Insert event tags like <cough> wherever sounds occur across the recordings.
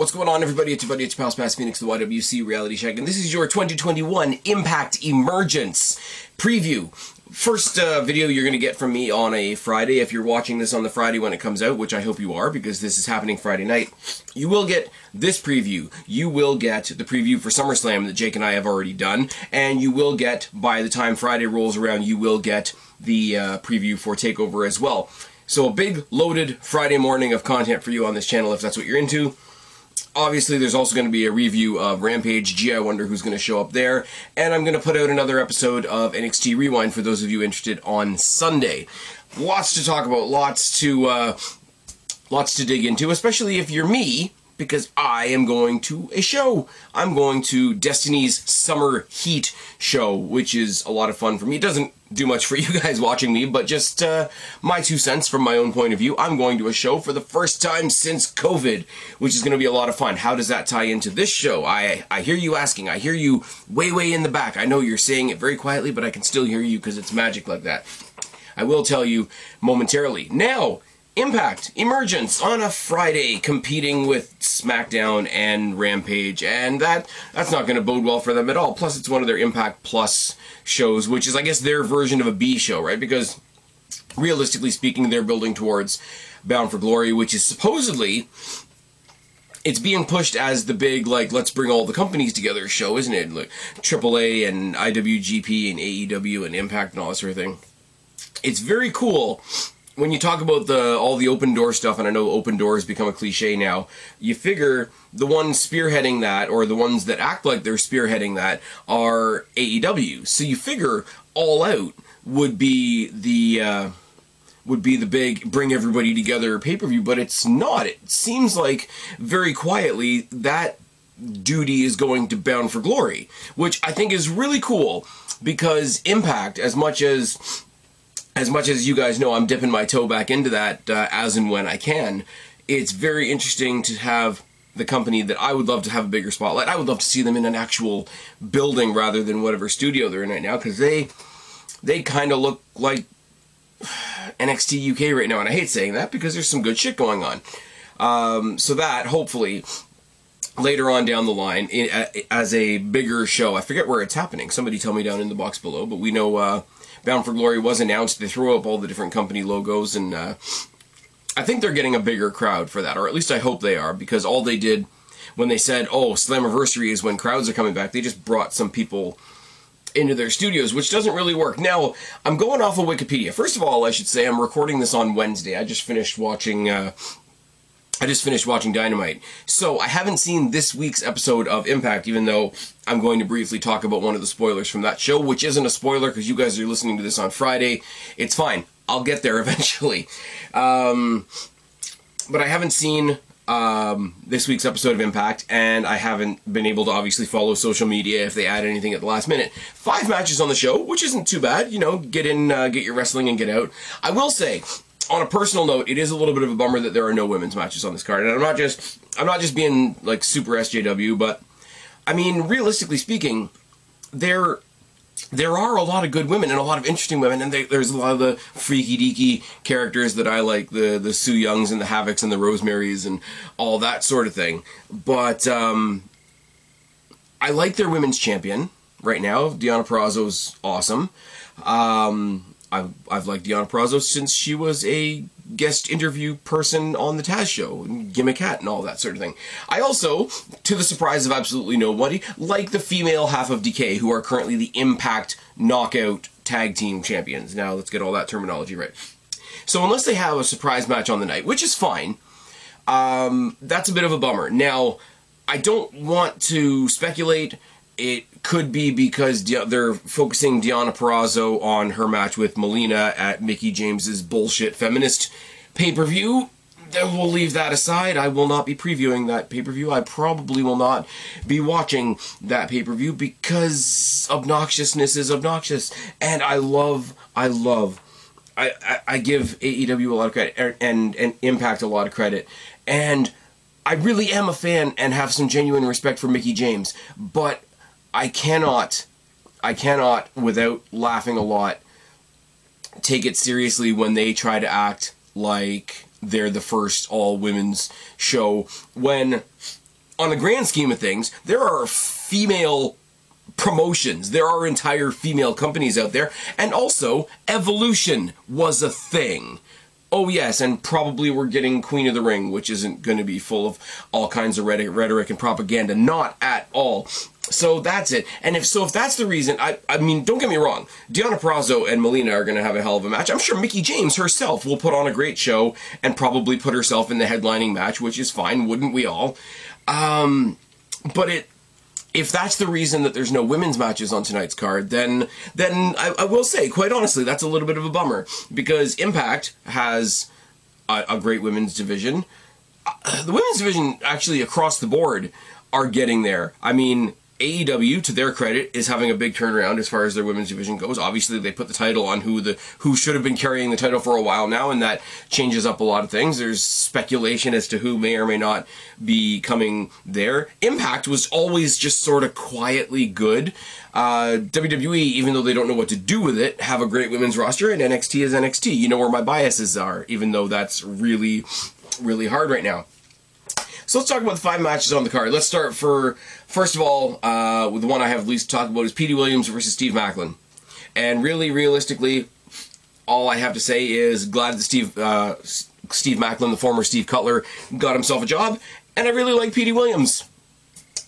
What's going on, everybody? It's your buddy, it's your pal, Spaz Phoenix, the YWC Reality Check, and this is your 2021 Impact Emergence preview. First uh, video you're going to get from me on a Friday. If you're watching this on the Friday when it comes out, which I hope you are, because this is happening Friday night, you will get this preview. You will get the preview for SummerSlam that Jake and I have already done, and you will get, by the time Friday rolls around, you will get the uh, preview for TakeOver as well. So a big loaded Friday morning of content for you on this channel if that's what you're into obviously there's also going to be a review of Rampage. Gee, I wonder who's going to show up there. And I'm going to put out another episode of NXT Rewind for those of you interested on Sunday. Lots to talk about, lots to uh, lots to dig into, especially if you're me because I am going to a show. I'm going to Destiny's Summer Heat show, which is a lot of fun for me. It doesn't do much for <laughs> you guys watching me, but just uh, my two cents from my own point of view. I'm going to a show for the first time since COVID, which is going to be a lot of fun. How does that tie into this show? I, I hear you asking. I hear you way, way in the back. I know you're saying it very quietly, but I can still hear you because it's magic like that. I will tell you momentarily. Now, Impact Emergence on a Friday, competing with SmackDown and Rampage, and that that's not going to bode well for them at all. Plus, it's one of their Impact Plus shows, which is, I guess, their version of a B show, right? Because realistically speaking, they're building towards Bound for Glory, which is supposedly it's being pushed as the big like let's bring all the companies together show, isn't it? Like AAA and IWGP and AEW and Impact and all that sort of thing. It's very cool when you talk about the all the open door stuff, and I know open door has become a cliche now, you figure the ones spearheading that, or the ones that act like they're spearheading that, are AEW. So you figure All Out would be the uh, would be the big bring everybody together pay per view, but it's not. It seems like very quietly that duty is going to Bound for Glory, which I think is really cool because Impact, as much as as much as you guys know, I'm dipping my toe back into that uh, as and when I can. It's very interesting to have the company that I would love to have a bigger spotlight. I would love to see them in an actual building rather than whatever studio they're in right now because they they kind of look like <sighs> NXT UK right now, and I hate saying that because there's some good shit going on. Um, so that hopefully later on down the line in, as a bigger show. I forget where it's happening. Somebody tell me down in the box below, but we know. Uh, Bound for Glory was announced. They threw up all the different company logos, and uh, I think they're getting a bigger crowd for that, or at least I hope they are, because all they did when they said, "Oh, Slammiversary is when crowds are coming back," they just brought some people into their studios, which doesn't really work. Now, I'm going off of Wikipedia. First of all, I should say I'm recording this on Wednesday. I just finished watching uh, I just finished watching Dynamite. So I haven't seen this week's episode of Impact, even though I'm going to briefly talk about one of the spoilers from that show, which isn't a spoiler because you guys are listening to this on Friday. It's fine. I'll get there <laughs> eventually. Um, but I haven't seen um, this week's episode of Impact, and I haven't been able to obviously follow social media if they add anything at the last minute. Five matches on the show, which isn't too bad. You know, get in, uh, get your wrestling, and get out. I will say, on a personal note, it is a little bit of a bummer that there are no women's matches on this card. And I'm not just I'm not just being like super SJW, but I mean, realistically speaking, there there are a lot of good women and a lot of interesting women, and they, there's a lot of the freaky deaky characters that I like, the the Su Yungs and the Havocs and the Rosemarys and all that sort of thing. But um, I like their women's champion right now. Deonna Purrazzo's awesome. Um, I've, I've liked Deonna Purrazzo since she was a guest interview person on the Taz show, and Gimmick Hat, and all that sort of thing. I also, to the surprise of absolutely nobody, like the female half of Decay, who are currently the Impact Knockout Tag Team Champions. Now, let's get all that terminology right. So, unless they have a surprise match on the night, which is fine, um, that's a bit of a bummer. Now, I don't want to speculate it could be because they're focusing Deonna Purrazzo on her match with Melina at Mickie James's bullshit feminist pay per view. Then we'll leave that aside. I will not be previewing that pay per view. I probably will not be watching that pay per view because obnoxiousness is obnoxious. And I love, I love, I, I, I give AEW a lot of credit and, and Impact a lot of credit. And I really am a fan and have some genuine respect for Mickie James. But I cannot, I cannot, without laughing a lot, take it seriously when they try to act like they're the first all women's show when on the grand scheme of things, there are female promotions. There are entire female companies out there. And also, evolution was a thing. Oh, yes, and probably we're getting Queen of the Ring, which isn't going to be full of all kinds of rhetoric and propaganda. Not at all. So that's it. And if so, if that's the reason, I, I mean, don't get me wrong. Deonna Purrazzo and Melina are going to have a hell of a match. I'm sure Mickie James herself will put on a great show and probably put herself in the headlining match, which is fine, wouldn't we all? Um, but it, if that's the reason that there's no women's matches on tonight's card, then then I, I will say, quite honestly, that's a little bit of a bummer because Impact has a, a great women's division. Uh, the women's division, actually, across the board, are getting there. I mean, AEW, to their credit, is having a big turnaround as far as their women's division goes. Obviously, they put the title on who the who should have been carrying the title for a while now, and that changes up a lot of things. There's speculation as to who may or may not be coming there. Impact was always just sort of quietly good. Uh, WWE, even though they don't know what to do with it, have a great women's roster, and NXT is NXT. You know where my biases are, even though that's really, really hard right now. So let's talk about the five matches on the card. Let's start for first of all uh, with the one I have least to talk about is Petey Williams versus Steve Maclin. and really realistically, all I have to say is glad that Steve uh, Steve Maclin, the former Steve Cutler, got himself a job, and I really like Petey Williams.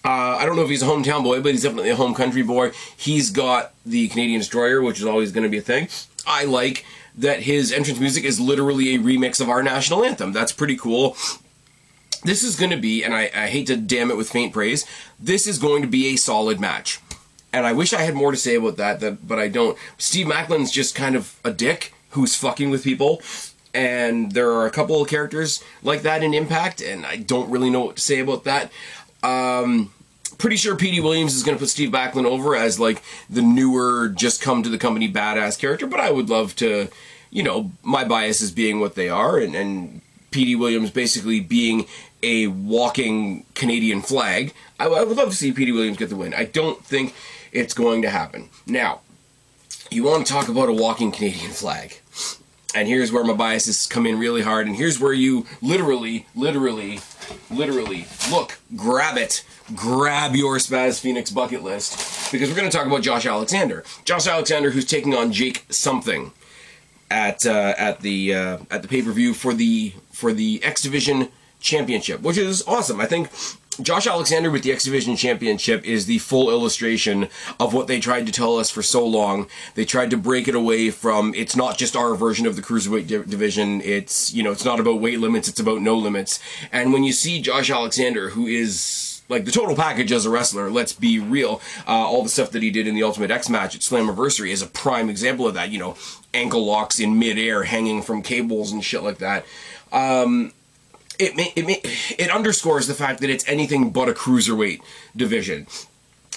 Uh, I don't know if he's a hometown boy, but he's definitely a home country boy. He's got the Canadian Destroyer, which is always going to be a thing. I like that his entrance music is literally a remix of our national anthem. That's pretty cool this is going to be, and I, I hate to damn it with faint praise, this is going to be a solid match. And I wish I had more to say about that, that but I don't. Steve Maclin's just kind of a dick who's fucking with people. And there are a couple of characters like that in Impact, and I don't really know what to say about that. Um, pretty sure Petey Williams is going to put Steve Maclin over as like the newer, just come to the company badass character, but I would love to, you know, my biases being what they are, and, and Petey Williams basically being a walking Canadian flag. I, I would love to see Petey Williams get the win. I don't think it's going to happen. Now, you want to talk about a walking Canadian flag. And here's where my biases come in really hard. And here's where you literally, literally, literally look, grab it, grab your Spaz Phoenix bucket list because we're going to talk about Josh Alexander. Josh Alexander, who's taking on Jake something at uh, at the uh, at the pay per view for the for the X Division Championship, which is awesome. I think Josh Alexander with the X Division Championship is the full illustration of what they tried to tell us for so long. They tried to break it away from it's not just our version of the cruiserweight di- division. It's you know it's not about weight limits. It's about no limits. And when you see Josh Alexander, who is like the total package as a wrestler. Let's be real. Uh, all the stuff that he did in the Ultimate X match at Slammiversary is a prime example of that. You know, ankle locks in midair, hanging from cables and shit like that. Um, it it it underscores the fact that it's anything but a cruiserweight division.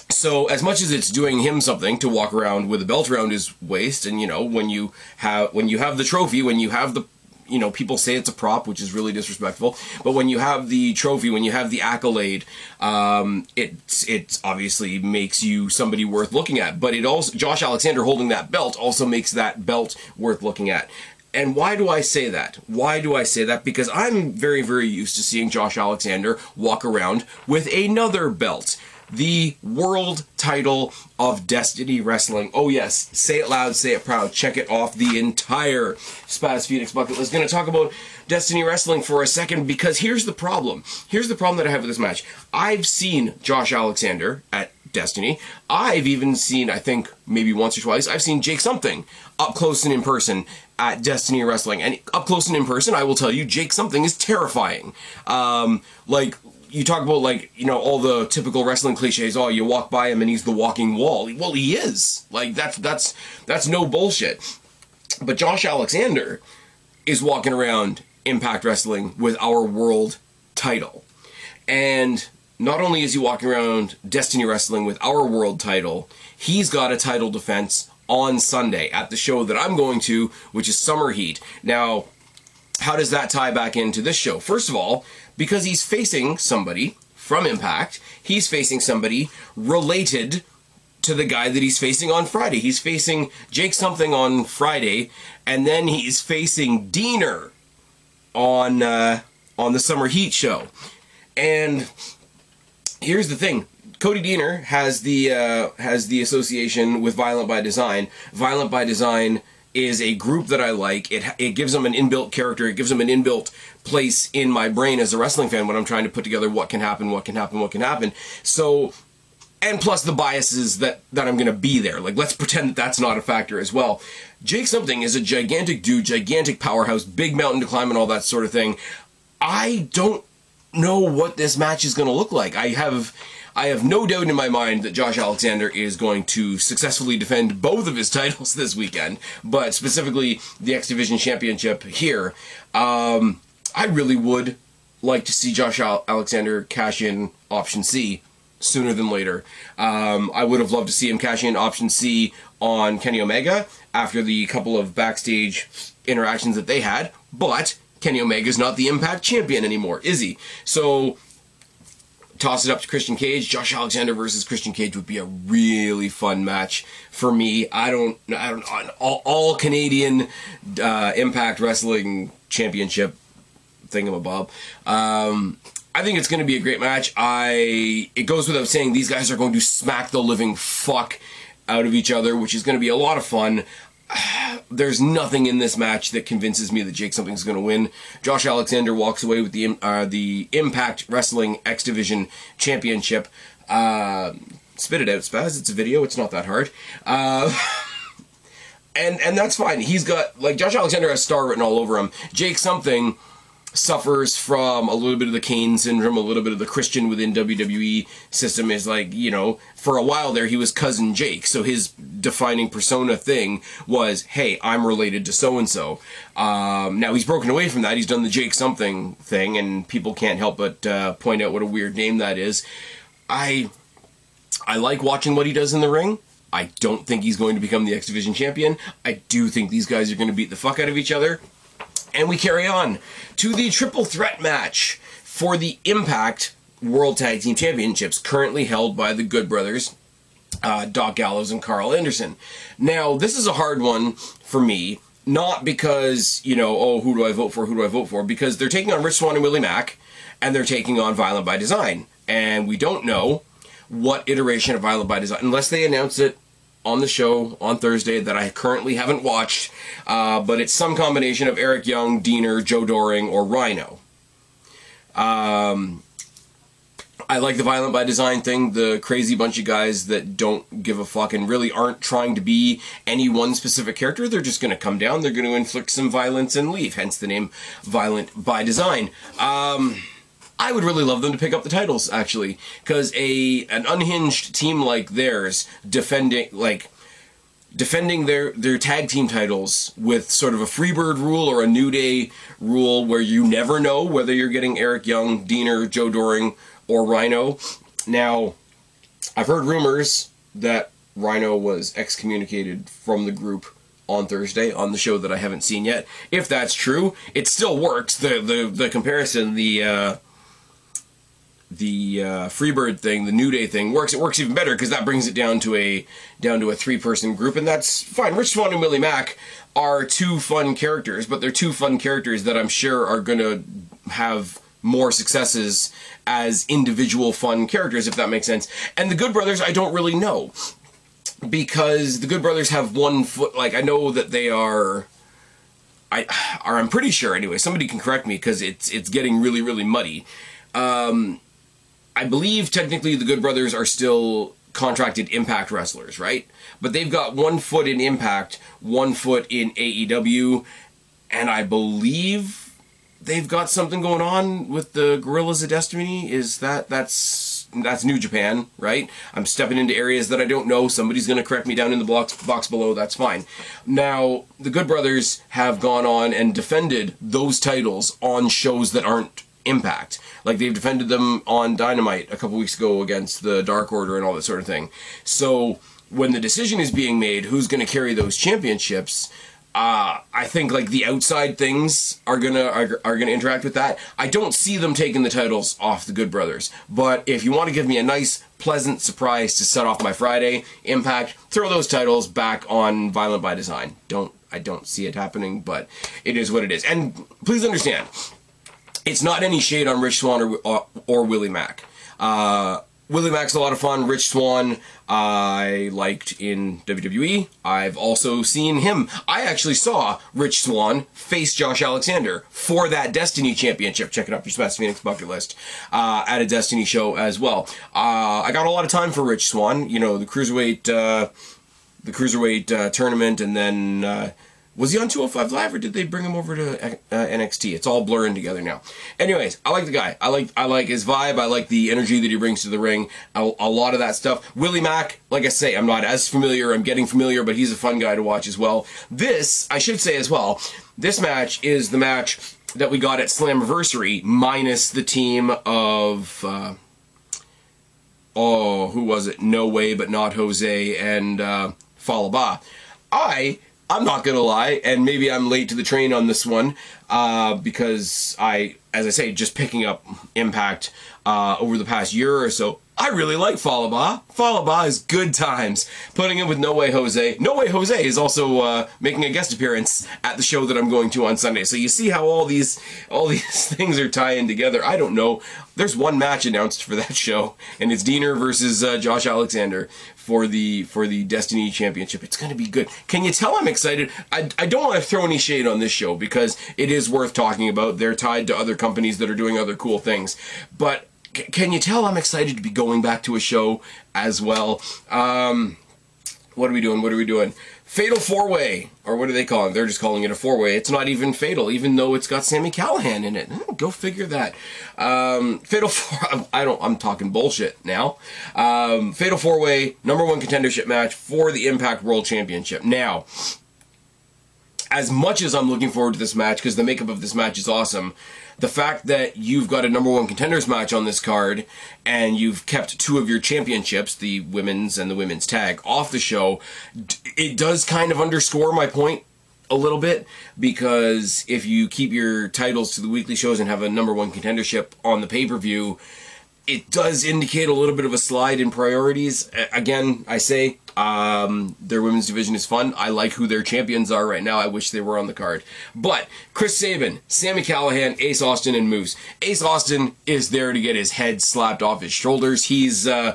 So as much as it's doing him something to walk around with a belt around his waist, and you know when you have when you have the trophy, when you have the you know people say it's a prop, which is really disrespectful. But when you have the trophy, when you have the accolade, um, it it obviously makes you somebody worth looking at. But it also Josh Alexander holding that belt also makes that belt worth looking at. And why do I say that? Why do I say that? Because I'm very, very used to seeing Josh Alexander walk around with another belt. The world title of Destiny Wrestling. Oh, yes. Say it loud, say it proud. Check it off the entire Spaz Phoenix bucket list. Going to talk about Destiny Wrestling for a second because here's the problem. Here's the problem that I have with this match. I've seen Josh Alexander at Destiny. I've even seen, I think, maybe once or twice, I've seen Jake Something up close and in person at Destiny Wrestling. And up close and in person, I will tell you, Jake Something is terrifying. Um, like, you talk about like you know all the typical wrestling cliches. Oh, you walk by him and he's the walking wall. Well, he is. Like that's that's that's no bullshit. But Josh Alexander is walking around Impact Wrestling with our world title, and not only is he walking around Destiny Wrestling with our world title, he's got a title defense on Sunday at the show that I'm going to, which is Summer Heat. Now, how does that tie back into this show? First of all, because he's facing somebody from Impact, he's facing somebody related to the guy that he's facing on Friday. He's facing Jake something on Friday, and then he's facing Deaner on uh, on the Summer Heat show. And here's the thing. Cody Deaner has the uh, has the association with Violent by Design. Violent by Design is a group that I like. It it gives them an inbuilt character. It gives them an inbuilt place in my brain as a wrestling fan when I'm trying to put together what can happen, what can happen, what can happen. So and plus the biases that that I'm going to be there. Like let's pretend that that's not a factor as well. Jake something is a gigantic dude, gigantic powerhouse, big mountain to climb and all that sort of thing. I don't know what this match is going to look like. I have I have no doubt in my mind that Josh Alexander is going to successfully defend both of his <laughs> titles this weekend, but specifically the X Division Championship here. Um, I really would like to see Josh Alexander cash in option C sooner than later. Um, I would have loved to see him cash in option C on Kenny Omega after the couple of backstage interactions that they had, but Kenny Omega is not the Impact champion anymore, is he? So toss it up to Christian Cage. Josh Alexander versus Christian Cage would be a really fun match for me. I don't, I don't, all, all Canadian uh, Impact Wrestling Championship thingamabob. Um, I think it's going to be a great match. I it goes without saying these guys are going to smack the living fuck out of each other, which is going to be a lot of fun. <sighs> There's nothing in this match that convinces me that Jake something's going to win. Josh Alexander walks away with the uh, the Impact Wrestling X Division Championship. Uh, spit it out, Spaz. It's a video. It's not that hard. Uh, <laughs> and and that's fine. He's got like Josh Alexander has star written all over him. Jake something suffers from a little bit of the Kane syndrome, a little bit of the Christian within WWE system is like, you know, for a while there he was cousin Jake. So his defining persona thing was, hey, I'm related to so and so. Now he's broken away from that. He's done the Jake something thing, and people can't help but uh, point out what a weird name that is. I I like watching what he does in the ring. I don't think he's going to become the X Division champion. I do think these guys are going to beat the fuck out of each other. And we carry on to the triple threat match for the Impact World Tag Team Championships, currently held by the Good Brothers, uh, Doc Gallows and Karl Anderson. Now, this is a hard one for me, not because, you know, oh, who do I vote for, who do I vote for, because they're taking on Rich Swann and Willie Mack, and they're taking on Violent by Design. And we don't know what iteration of Violent by Design, unless they announce it on the show on Thursday that I currently haven't watched, uh, but it's some combination of Eric Young, Deaner, Joe Doering, or Rhino. Um, I like the violent by design thing, the crazy bunch of guys that don't give a fuck and really aren't trying to be any one specific character. They're just going to come down, they're going to inflict some violence and leave, hence the name Violent by Design. Um, I would really love them to pick up the titles actually, because a an unhinged team like theirs defending like defending their their tag team titles with sort of a Freebird rule or a New Day rule where you never know whether you're getting Eric Young, Deaner, Joe Doering, or Rhino. Now, I've heard rumors that Rhino was excommunicated from the group on Thursday on the show that I haven't seen yet. If that's true, it still works. The the the comparison, the uh, the uh, Freebird thing, the New Day thing works. It works even better because that brings it down to a down to a three person group, and that's fine. Rich Swann and Willie Mack are two fun characters, but they're two fun characters that I'm sure are going to have more successes as individual fun characters, if that makes sense. And the Good Brothers, I don't really know because the Good Brothers have one foot. Like I know that they are. I, or I'm pretty sure anyway. Somebody can correct me because it's it's getting really really muddy. Um, I believe technically the Good Brothers are still contracted Impact wrestlers, right? But they've got one foot in Impact, one foot in AEW, and I believe they've got something going on with the Guerrillas of Destiny. Is that that's that's New Japan, right? I'm stepping into areas that I don't know. Somebody's going to correct me down in the box box below. That's fine. Now, the Good Brothers have gone on and defended those titles on shows that aren't Impact. Like they've defended them on Dynamite a couple weeks ago against the Dark Order and all that sort of thing. So when the decision is being made, who's going to carry those championships? Uh, I think like the outside things are gonna are, are gonna interact with that. I don't see them taking the titles off the Good Brothers, but if you want to give me a nice, pleasant surprise to set off my Friday, Impact, throw those titles back on Violent by Design. Don't I don't see it happening, but it is what it is. And please understand, it's not any shade on Rich Swann or, or, or Willie Mack. Uh, Willie Mack's a lot of fun. Rich Swann, I liked in WWE. I've also seen him. I actually saw Rich Swann face Josh Alexander for that Destiny Championship. Check it out, your Spaz Phoenix bucket list uh, at a Destiny show as well. Uh, I got a lot of time for Rich Swann. You know, the cruiserweight, uh, the cruiserweight uh, tournament, and then uh, was he on 205 Live or did they bring him over to uh, NXT? It's all blurring together now. Anyways, I like the guy. I like I like his vibe. I like the energy that he brings to the ring. A, a, lot of that stuff. Willie Mack, like I say, I'm not as familiar. I'm getting familiar, but he's a fun guy to watch as well. This, I should say as well, this match is the match that we got at Slammiversary minus the team of. Uh, oh, who was it? No way, but not Jose and uh, Fallah Bahh. I I'm not gonna lie, and maybe I'm late to the train on this one uh, because I, as I say, just picking up Impact uh, over the past year or so. I really like Fallah Bahh. Fallah Bahh is good times. Putting in with No Way Jose. No Way Jose is also uh, making a guest appearance at the show that I'm going to on Sunday. So you see how all these all <laughs> these things are tying together. I don't know. There's one match announced for that show, and it's Deaner versus uh, Josh Alexander for the for the Destiny Championship. It's going to be good. Can you tell I'm excited? I, I don't want to throw any shade on this show because it is worth talking about. They're tied to other companies that are doing other cool things, but can you tell I'm excited to be going back to a show as well? Um, what are we doing? What are we doing? Fatal Four Way, or what do they call it? They're just calling it a four way. It's not even fatal, even though it's got Sami Callihan in it. Hmm, go figure that. Um, fatal Four. <laughs> I don't. I'm talking bullshit now. Um, fatal Four Way, number one contendership match for the Impact World Championship. Now, as much as I'm looking forward to this match because the makeup of this match is awesome, the fact that you've got a number one contenders match on this card and you've kept two of your championships, the women's and the women's tag, off the show, it does kind of underscore my point a little bit because if you keep your titles to the weekly shows and have a number one contendership on the pay per view, it does indicate a little bit of a slide in priorities. Again, I say um, their women's division is fun. I like who their champions are right now. I wish they were on the card. But Chris Sabin, Sami Callihan, Ace Austin, and Moose. Ace Austin is there to get his head slapped off his shoulders. He's, uh,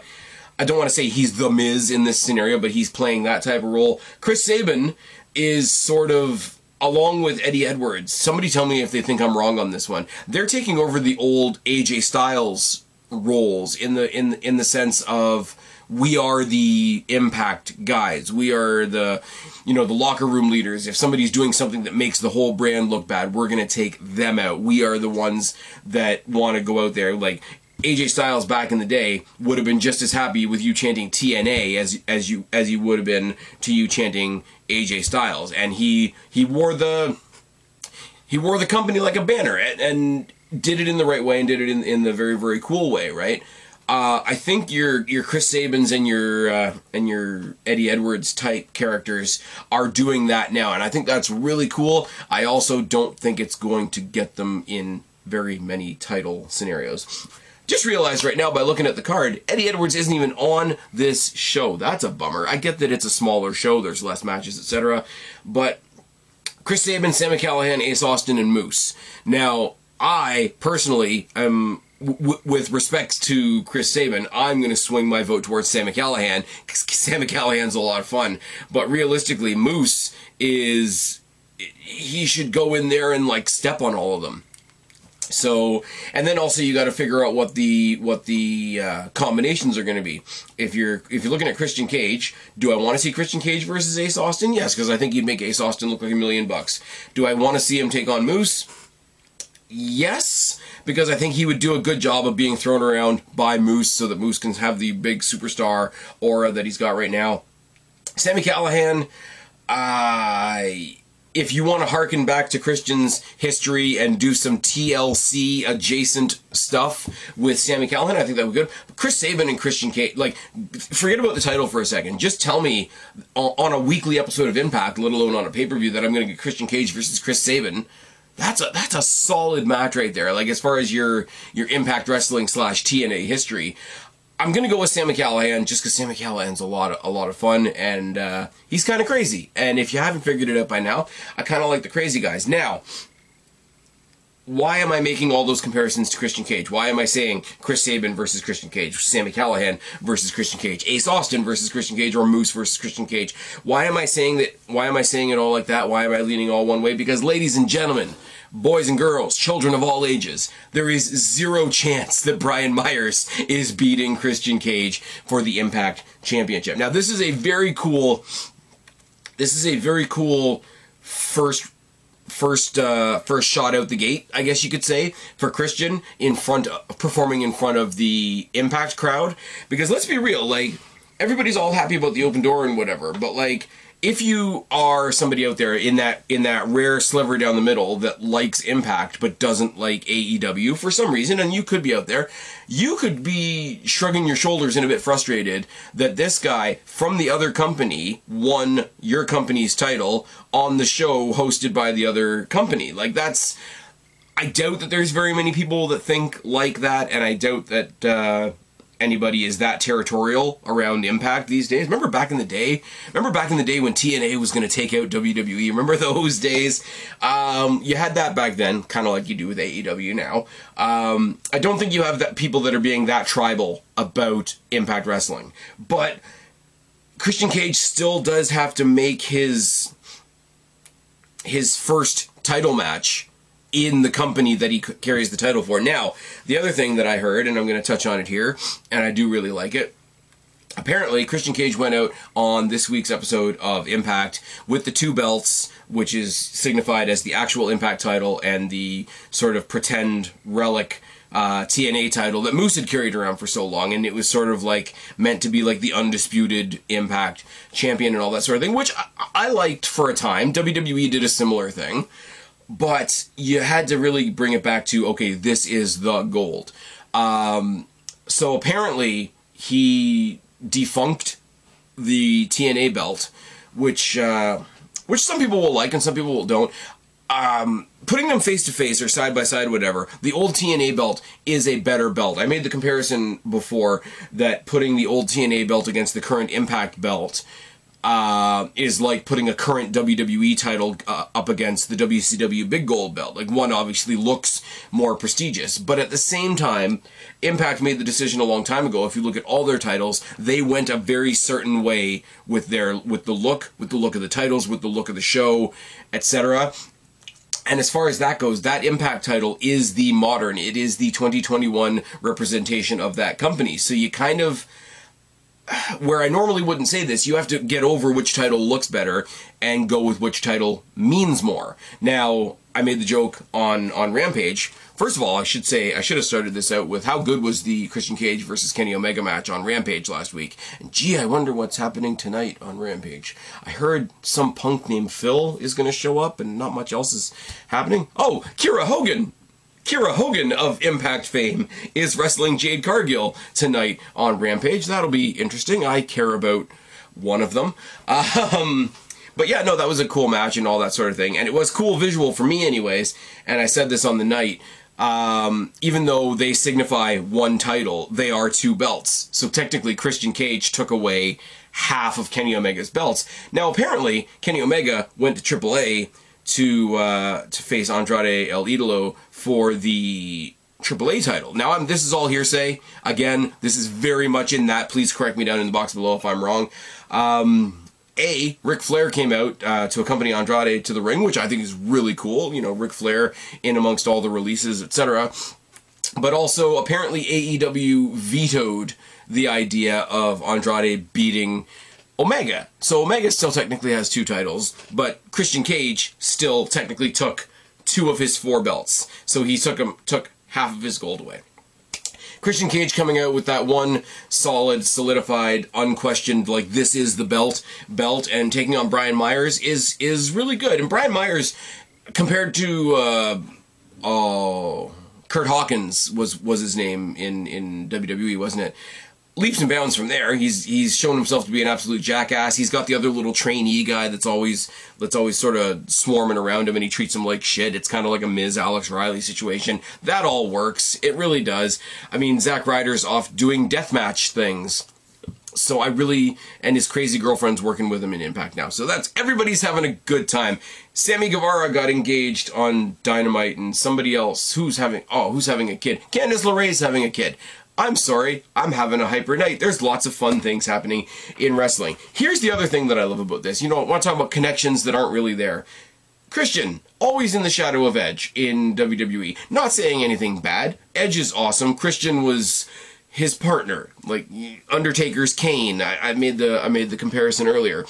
I don't want to say he's the Miz in this scenario, but he's playing that type of role. Chris Sabin is sort of along with Eddie Edwards. Somebody tell me if they think I'm wrong on this one. They're taking over the old AJ Styles roles in the in in the sense of we are the impact guys. We are the, you know, the locker room leaders. If somebody's doing something that makes the whole brand look bad, we're going to take them out. We are the ones that want to go out there. Like AJ Styles back in the day would have been just as happy with you chanting TNA as as you as he would have been to you chanting AJ Styles. And he he wore the he wore the company like a banner and, and did it in the right way and did it in, in the very very cool way, right? Uh, I think your your Chris Sabins and your uh, and your Eddie Edwards type characters are doing that now, and I think that's really cool. I also don't think it's going to get them in very many title scenarios. Just realized right now by looking at the card, Eddie Edwards isn't even on this show. That's a bummer. I get that it's a smaller show, there's less matches, etc. But Chris Sabin, Sami Callihan, Ace Austin, and Moose. Now, I personally am w- with respect to Chris Sabin, I'm going to swing my vote towards Sami Callihan because <laughs> Sami Callihan's a lot of fun. But realistically, Moose is he should go in there and like step on all of them. So, and then also you got to figure out what the what the uh, combinations are going to be. If you're if you're looking at Christian Cage, do I want to see Christian Cage versus Ace Austin? Yes, because I think he'd make Ace Austin look like a million bucks. Do I want to see him take on Moose? Yes, because I think he would do a good job of being thrown around by Moose so that Moose can have the big superstar aura that he's got right now. Sami Callihan, uh, if you want to harken back to Christian's history and do some TLC adjacent stuff with Sami Callihan, I think that would be good. Chris Sabin and Christian Cage, like, forget about the title for a second. Just tell me on a weekly episode of Impact, let alone on a pay per view, that I'm going to get Christian Cage versus Chris Sabin that's a that's a solid match right there. Like as far as your your Impact Wrestling slash TNA history, I'm gonna go with Sami Callihan just because Sami Callihan's a lot of, a lot of fun and uh, he's kind of crazy. And if you haven't figured it out by now, I kind of like the crazy guys. Now, why am I making all those comparisons to Christian Cage? Why am I saying Chris Sabin versus Christian Cage, Sami Callihan versus Christian Cage, Ace Austin versus Christian Cage, or Moose versus Christian Cage? Why am I saying that? Why am I saying it all like that? Why am I leaning all one way? Because, ladies and gentlemen, boys and girls, children of all ages, there is zero chance that Brian Myers is beating Christian Cage for the Impact Championship. Now, this is a very cool. This is a very cool first first uh, first shot out the gate, I guess you could say, for Christian in front of, performing in front of the Impact crowd. Because let's be real, like everybody's all happy about the open door and whatever, but like if you are somebody out there in that in that rare sliver down the middle that likes Impact but doesn't like AEW for some reason, and you could be out there, you could be shrugging your shoulders and a bit frustrated that this guy from the other company won your company's title on the show hosted by the other company. Like that's. I doubt that there's very many people that think like that, and I doubt that. Uh, anybody is that territorial around Impact these days. Remember back in the day? Remember back in the day when TNA was going to take out WWE? Remember <laughs> those days? Um, you had that back then, kind of like you do with AEW now. Um, I don't think you have that people that are being that tribal about Impact Wrestling, but Christian Cage still does have to make his his first title match in the company that he carries the title for. Now, the other thing that I heard, and I'm going to touch on it here, and I do really like it. Apparently, Christian Cage went out on this week's episode of Impact with the two belts, which is signified as the actual Impact title and the sort of pretend relic uh, TNA title that Moose had carried around for so long, and it was sort of like meant to be like the undisputed Impact champion and all that sort of thing, which I, I liked for a time. WWE did a similar thing but you had to really bring it back to okay, this is the gold. Um, so apparently he defunct the TNA belt, which uh, which some people will like and some people don't. Um, putting them face to face or side by side, whatever, the old TNA belt is a better belt. I made the comparison before that putting the old TNA belt against the current Impact belt uh, is like putting a current WWE title uh, up against the WCW Big Gold belt. Like one obviously looks more prestigious, but at the same time, Impact made the decision a long time ago. If you look at all their titles, they went a very certain way with their with the look, with the look of the titles, with the look of the show, etc. And as far as that goes, that Impact title is the modern. It is the 2021 representation of that company. So you kind of where I normally wouldn't say this, you have to get over which title looks better and go with which title means more. Now, I made the joke on on Rampage. First of all, I should say I should have started this out with how good was the Christian Cage versus Kenny Omega match on Rampage last week. And gee, I wonder what's happening tonight on Rampage. I heard some punk named Phil is going to show up, and not much else is happening. Oh, Kiera Hogan Kiera Hogan of Impact fame is wrestling Jade Cargill tonight on Rampage. That'll be interesting. I care about one of them. <laughs> Um, but yeah, no, that was a cool match and all that sort of thing. And it was cool visual for me, anyways. And I said this on the night. Um, even though they signify one title, they are two belts. So technically, Christian Cage took away half of Kenny Omega's belts. Now, apparently, Kenny Omega went to AAA to uh, to face Andrade El Idolo for the AAA title. Now, I'm, this is all hearsay. Again, this is very much in that. Please correct me down in the box below if I'm wrong. Um, a, Ric Flair came out uh, to accompany Andrade to the ring, which I think is really cool. You know, Ric Flair in amongst all the releases, etc. But also, apparently, AEW vetoed the idea of Andrade beating Omega. So Omega still technically has two titles, but Christian Cage still technically took two of his four belts. So he took him took half of his gold away. Christian Cage coming out with that one solid, solidified, unquestioned, like this is the belt belt, and taking on Brian Myers is is really good. And Brian Myers, compared to uh, oh, Kurt Hawkins was was his name in in WWE, wasn't it? Leaps and bounds from there. He's he's shown himself to be an absolute jackass. He's got the other little trainee guy that's always that's always sort of swarming around him, and he treats him like shit. It's kind of like a Miz Alex Riley situation. That all works. It really does. I mean, Zack Ryder's off doing deathmatch things so I really and his crazy girlfriend's working with him in Impact now. So that's everybody's having a good time. Sammy Guevara got engaged on Dynamite, and somebody else who's having oh who's having a kid. Candice LeRae's having a kid. I'm sorry, I'm having a hyper night. There's lots of fun things happening in wrestling. Here's the other thing that I love about this. You know, I want to talk about connections that aren't really there. Christian, always in the shadow of Edge in WWE. Not saying anything bad. Edge is awesome. Christian was his partner, like Undertaker's Kane. I, I made the I made the comparison earlier.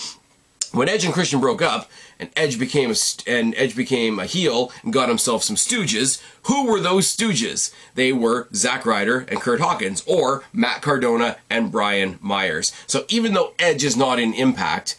When Edge and Christian broke up, and Edge became a and Edge became a heel and got himself some stooges. Who were those stooges? They were Zack Ryder and Kurt Hawkins, or Matt Cardona and Brian Myers. So even though Edge is not in Impact,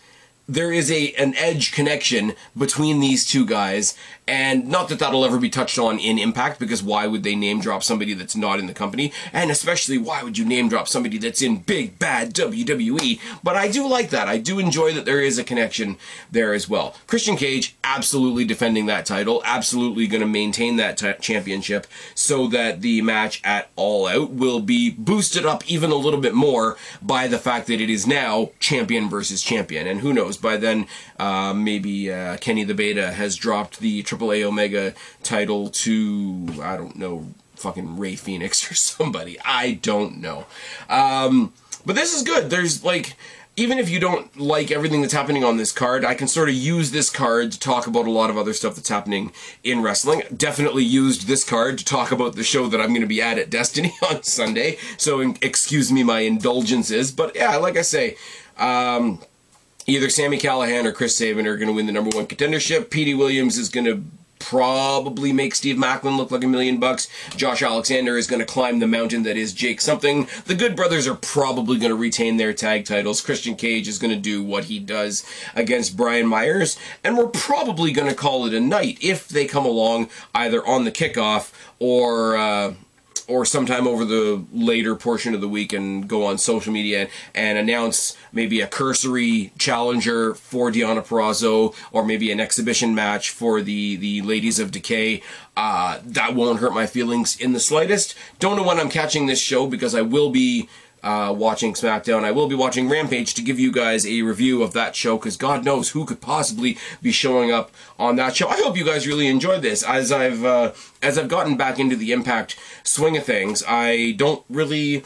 there is a an edge connection between these two guys and not that that'll ever be touched on in impact because why would they name drop somebody that's not in the company? And especially why would you name drop somebody that's in big bad WWE but I do like that. I do enjoy that there is a connection there as well. Christian Cage absolutely defending that title absolutely going to maintain that t- championship so that the match at all out will be boosted up even a little bit more by the fact that it is now champion versus champion. And who knows? By then, uh, maybe uh, Kenny the Beta has dropped the AAA Omega title to, I don't know, fucking Rey Fenix <laughs> or somebody. I don't know. Um, but this is good. There's like even if you don't like everything that's happening on this card, I can sort of use this card to talk about a lot of other stuff that's happening in wrestling. Definitely used this card to talk about the show that I'm going to be at at <laughs> Destiny on Sunday. So excuse me my indulgences, but yeah, like I say, um, either Sami Callihan or Chris Sabin are going to win the number one contendership. Petey Williams is going to probably make Steve Maclin look like a million bucks. Josh Alexander is going to climb the mountain that is Jake something. The Good Brothers are probably going to retain their tag titles. Christian Cage is going to do what he does against Brian Myers. And we're probably going to call it a night if they come along either on the kickoff or. Uh, or sometime over the later portion of the week and go on social media and, and announce maybe a cursory challenger for Deonna Purrazzo or maybe an exhibition match for the, the Ladies of Decay. Uh, that won't hurt my feelings in the slightest. Don't know when I'm catching this show because I will be uh, watching SmackDown. I will be watching Rampage to give you guys a review of that show because God knows who could possibly be showing up on that show. I hope you guys really enjoyed this. As I've uh, as I've gotten back into the Impact swing of things, I don't really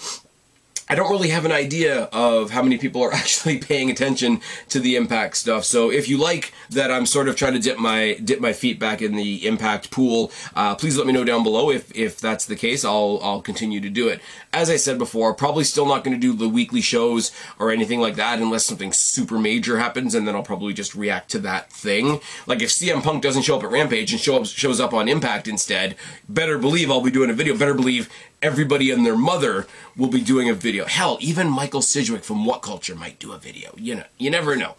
I don't really have an idea of how many people are <laughs> actually paying attention to the impact stuff. So if you like that I'm sort of trying to dip my dip my feet back in the impact pool, uh, please let me know down below if if that's the case. I'll I'll continue to do it. As I said before, probably still not going to do the weekly shows or anything like that unless something super major happens, and then I'll probably just react to that thing. Like if CM Punk doesn't show up at Rampage and show up, shows up on Impact instead, better believe I'll be doing a video. Better believe everybody and their mother will be doing a video. Hell, even Michael Sidgwick from What Culture might do a video. You know, you never know.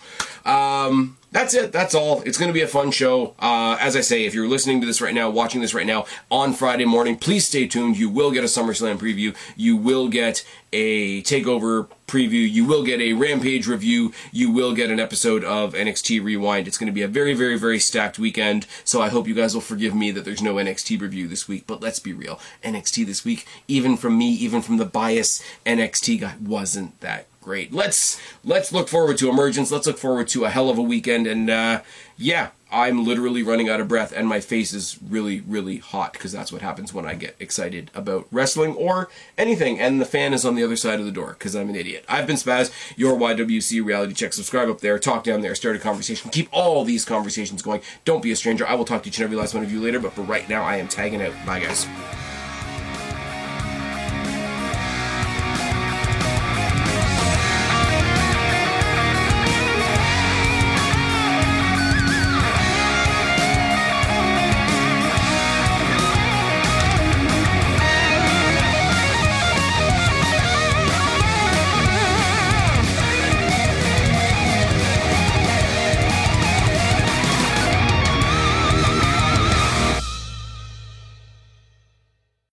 Um, that's it. That's all. It's going to be a fun show. Uh, as I say, if you're listening to this right now, watching this right now on Friday morning, please stay tuned. You will get a SummerSlam preview. You will get a takeover preview. You will get a Rampage review. You will get an episode of NXT Rewind. It's going to be a very, very, very stacked weekend. So I hope you guys will forgive me that there's no NXT review this week. But let's be real. NXT this week, even from me, even from the bias NXT guy, wasn't that great. Let's let's look forward to Emergence. Let's look forward to a hell of a weekend. And uh, yeah, I'm literally running out of breath, and my face is really really hot because that's what happens when I get excited about wrestling or anything. And the fan is on the other side of the door because I'm an idiot. I've been Spaz, your YWC reality check. Subscribe up there, talk down there, start a conversation. Keep all these conversations going. Don't be a stranger. I will talk to each and every last one of you later. But for right now, I am tagging out. Bye, guys.